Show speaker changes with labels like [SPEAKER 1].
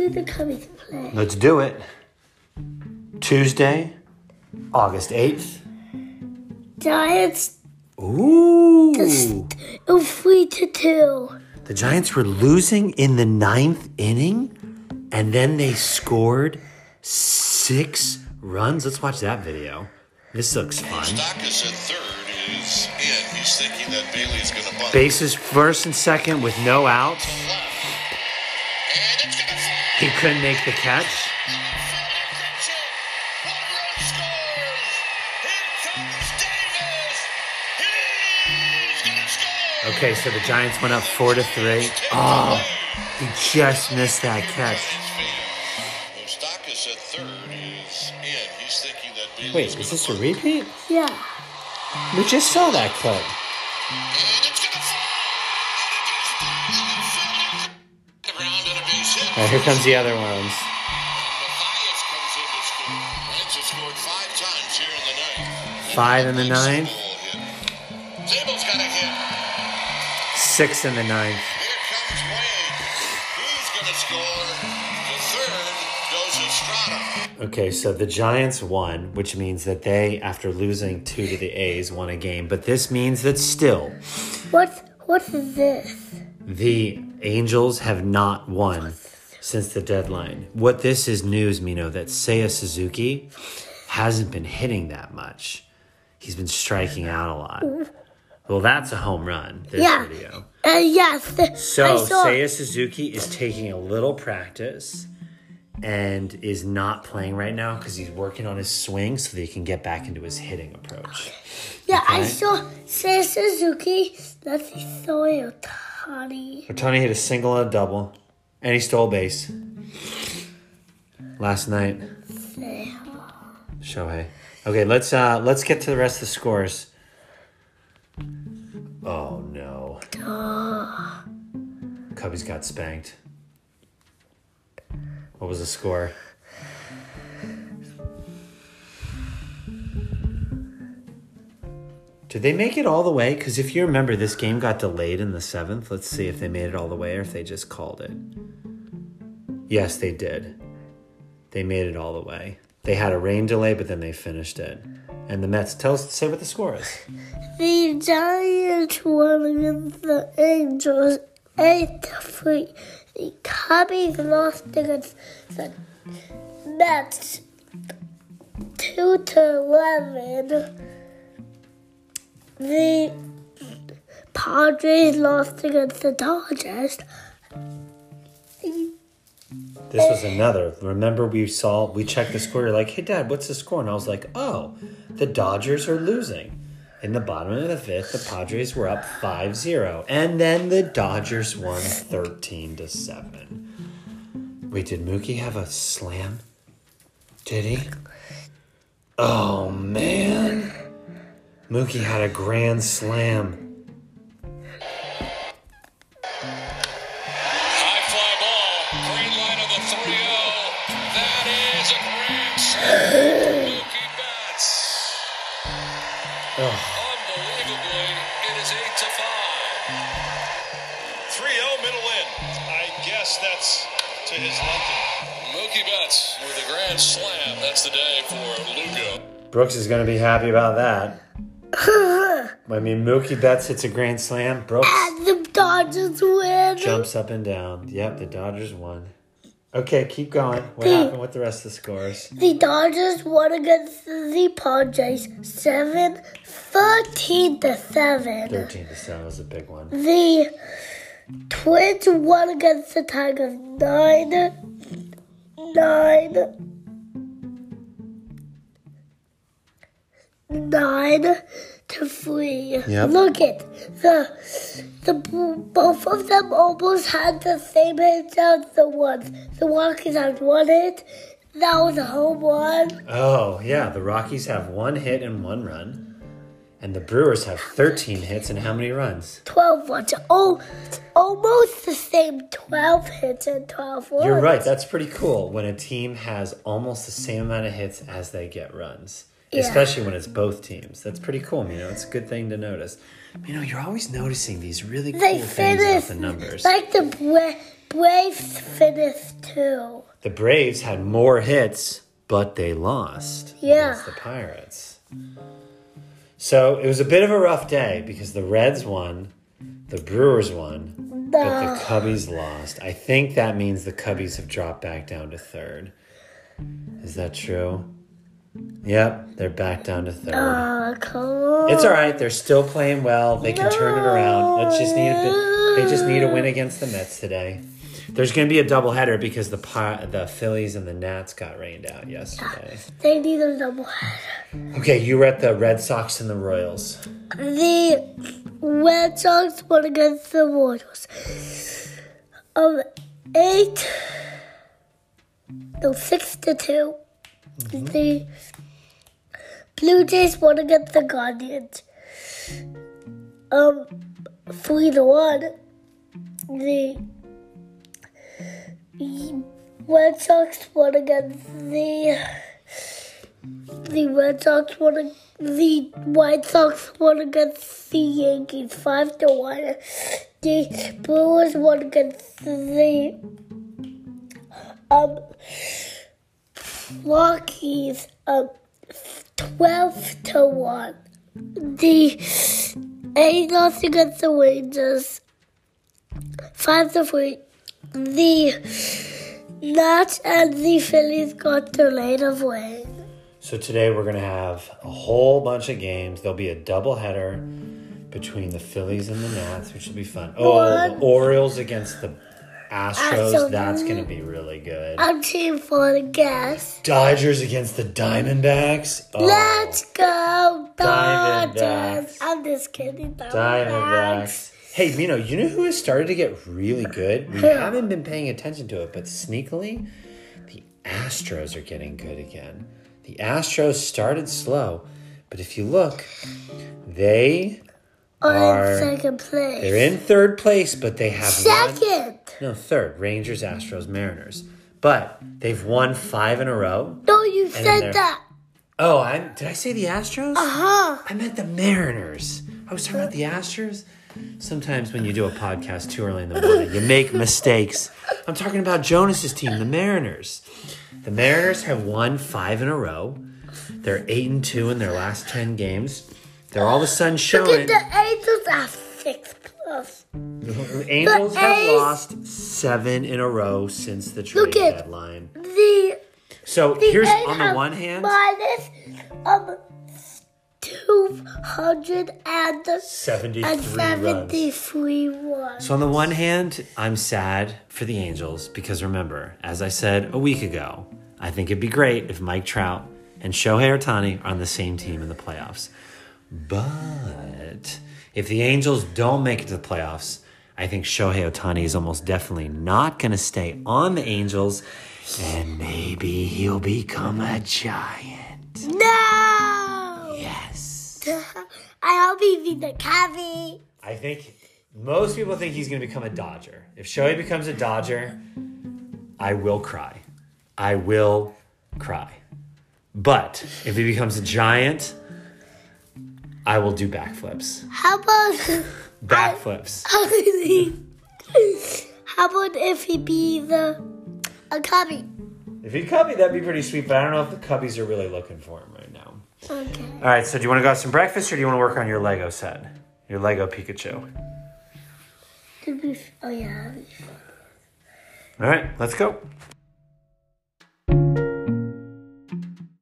[SPEAKER 1] do the Cubbies play?
[SPEAKER 2] Let's do it. Tuesday, August 8th.
[SPEAKER 1] Giants
[SPEAKER 2] Ooh.
[SPEAKER 1] oh, three to two.
[SPEAKER 2] The Giants were losing in the ninth inning, and then they scored six runs. Let's watch that video. This looks fun.
[SPEAKER 3] Moustakas at third is in. He's thinking that Bailey's going to bunt.
[SPEAKER 2] Bases first and second with no outs.
[SPEAKER 3] And it's going to fall.
[SPEAKER 2] He couldn't make the catch. Okay, so the Giants went up four to three. Oh, he just missed that catch.
[SPEAKER 3] Moustakas at third is in. He's thinking that Bailey's
[SPEAKER 2] Wait, is this a repeat?
[SPEAKER 1] Yeah.
[SPEAKER 2] We just saw that clip. Right, here comes the other ones.
[SPEAKER 3] Matthias comes in to score. Reds have scored five in the ninth.
[SPEAKER 2] Five in the ninth,
[SPEAKER 3] Zable's Zable's got a hit.
[SPEAKER 2] six in the ninth.
[SPEAKER 3] Here comes Wade. He's going to score. To third goes Estrada.
[SPEAKER 2] Okay, so the Giants won, which means that they, after losing two to the A's, won a game. But this means that still,
[SPEAKER 1] What's what's this?
[SPEAKER 2] the Angels have not won since the deadline. What this is news, Mino, that Seiya Suzuki hasn't been hitting that much. He's been striking out a lot. Well, that's a home run, this
[SPEAKER 1] Yeah.
[SPEAKER 2] video.
[SPEAKER 1] Uh, yes.
[SPEAKER 2] So. Seiya Suzuki is taking a little practice and is not playing right now because he's working on his swing so that he can get back into his hitting approach.
[SPEAKER 1] yeah, I saw Seiya Suzuki. See, Soy Ohtani.
[SPEAKER 2] Ohtani hit a single and a double, and he stole base last night. Shohei. Okay, let's uh let's get to the rest of the scores. Oh no. Cubbies got spanked. What was the score? Did they make it all the way? Because if you remember, this game got delayed in the seventh. Let's see if they made it all the way or if they just called it. Yes, they did. They made it all the way. They had a rain delay, but then they finished it. And the Mets, tell us, say what the score is.
[SPEAKER 1] The Giants won against the Angels eight to three. The Cubbies lost against the Mets two to eleven. The Padres lost against the Dodgers.
[SPEAKER 2] This was another. Remember, we saw, we checked the score. You're like, hey, Dad, what's the score? And I was like, oh, the Dodgers are losing. In the bottom of the fifth, the Padres were up 5 0. And then the Dodgers won 13 to 7. Wait, did Mookie have a slam? Did he? Oh. Mookie had a grand slam.
[SPEAKER 3] High fly ball. Green line of the 3 0. That is a grand slam. Mookie Betts.
[SPEAKER 2] Ugh.
[SPEAKER 3] Unbelievably, it is 8 to 5. 3 0 middle in. I guess that's to his liking. Mookie Betts with a grand slam. That's the day for Lugo.
[SPEAKER 2] Brooks is going to be happy about that. I mean, Mookie Betts hits a grand slam. Brooks
[SPEAKER 1] And the Dodgers win.
[SPEAKER 2] jumps up and down. Yep, the Dodgers won. Okay, keep going. What happened with the rest of the scores?
[SPEAKER 1] The Dodgers won against the Padres 7 13 to 7.
[SPEAKER 2] 13 to 7 was a big one.
[SPEAKER 1] The Twins won against the Tigers 9 9 9 to 3.
[SPEAKER 2] Yep.
[SPEAKER 1] Look at the the both of them almost had the same hits as the ones. The Rockies had one hit. That was a home run.
[SPEAKER 2] Oh, yeah, the Rockies have one hit and one run. And the Brewers have 13 hits and how many runs?
[SPEAKER 1] 12 runs. Oh, almost the same 12 hits and 12 runs.
[SPEAKER 2] You're right. That's pretty cool when a team has almost the same amount of hits as they get runs,
[SPEAKER 1] Yeah.
[SPEAKER 2] especially when it's both teams. That's pretty cool. You know, it's a good thing to notice. You know, you're always noticing these really cool
[SPEAKER 1] They
[SPEAKER 2] things
[SPEAKER 1] finished
[SPEAKER 2] the numbers.
[SPEAKER 1] like the Bra- Braves finished too.
[SPEAKER 2] The Braves had more hits, but they lost
[SPEAKER 1] Yeah.
[SPEAKER 2] against the Pirates. So it was a bit of a rough day because the Reds won, the Brewers won, but the Cubbies lost. I think that means the Cubbies have dropped back down to third. Is that true? Yep, they're back down to third.
[SPEAKER 1] Oh, come on.
[SPEAKER 2] It's all right. They're still playing well. They can turn it around. Let's just need a bit. They just need a win against the Mets today. There's going to be a doubleheader because the the Phillies and the Nats got rained out yesterday.
[SPEAKER 1] They need a double header.
[SPEAKER 2] Okay, you were at the Red Sox and the Royals.
[SPEAKER 1] The Red Sox won against the Royals. Um, eight, no, six to 2 The Blue Jays won against the Guardians. Um, three to one. The Red Sox won against the the Red Sox won the White Sox won against the Yankees five to one. The Brewers won against the um Rockies um twelve to one. The Angels against the Rangers five to three. The Nats and the Phillies got delayed of rain.
[SPEAKER 2] So today we're going to have a whole bunch of games. There'll be a doubleheader between the Phillies and the Nats, which will be fun. Oh, the Orioles against the Astros.
[SPEAKER 1] Astros.
[SPEAKER 2] That's going to be really good.
[SPEAKER 1] I'm team for the gas.
[SPEAKER 2] Dodgers against the Diamondbacks. Oh,
[SPEAKER 1] Let's go,
[SPEAKER 2] Diamondbacks.
[SPEAKER 1] Dodgers. I'm just kidding. Diamondbacks.
[SPEAKER 2] Diamondbacks. Hey, Mino, you know who has started to get really good? We haven't been paying attention to it, but sneakily, the Astros are getting good again. The Astros started slow, but if you look, they
[SPEAKER 1] On
[SPEAKER 2] are-
[SPEAKER 1] second place.
[SPEAKER 2] they're in third place, but they have
[SPEAKER 1] second.
[SPEAKER 2] No, third. Rangers, Astros, Mariners. But they've won five in a row.
[SPEAKER 1] No, you said that.
[SPEAKER 2] Oh, I did I say the Astros?
[SPEAKER 1] Uh huh.
[SPEAKER 2] I meant the Mariners. I was talking about the Astros. Sometimes when you do a podcast too early in the morning, you make mistakes. I'm talking about Jonas's team, the Mariners. The Mariners have won five in a row. They're eight and two in their last ten games. They're all of a sudden showing.
[SPEAKER 1] Look at the Angels at six plus.
[SPEAKER 2] The Angels
[SPEAKER 1] The
[SPEAKER 2] have
[SPEAKER 1] A's-
[SPEAKER 2] lost seven in a row since the trade
[SPEAKER 1] Look at-
[SPEAKER 2] deadline.
[SPEAKER 1] The
[SPEAKER 2] So
[SPEAKER 1] the
[SPEAKER 2] here's on the one hand,
[SPEAKER 1] minus um two hundred and and
[SPEAKER 2] 73 runs. So on the one hand, I'm sad for the Angels because remember, as I said a week ago, I think it'd be great if Mike Trout and Shohei Ohtani are on the same team in the playoffs. But if the Angels don't make it to the playoffs, I think Shohei Ohtani is almost definitely not going to stay on the Angels, and maybe he'll become a giant.
[SPEAKER 1] No.
[SPEAKER 2] Yes.
[SPEAKER 1] I hope he beat the Cavs.
[SPEAKER 2] I think most people think he's going to become a Dodger. If Shohei becomes a Dodger, I will cry. I will cry. But if he becomes a Giant, I will do backflips.
[SPEAKER 1] How about
[SPEAKER 2] Backflips.
[SPEAKER 1] how about if he be the a Cubby?
[SPEAKER 2] If he Cubby, that'd be pretty sweet. But I don't know if the Cubbies are really looking for him right now.
[SPEAKER 1] Okay.
[SPEAKER 2] All right. So do you want to go have some breakfast, or do you want to work on your Lego set, your Lego Pikachu?
[SPEAKER 1] Oh yeah.
[SPEAKER 2] All right. Let's go.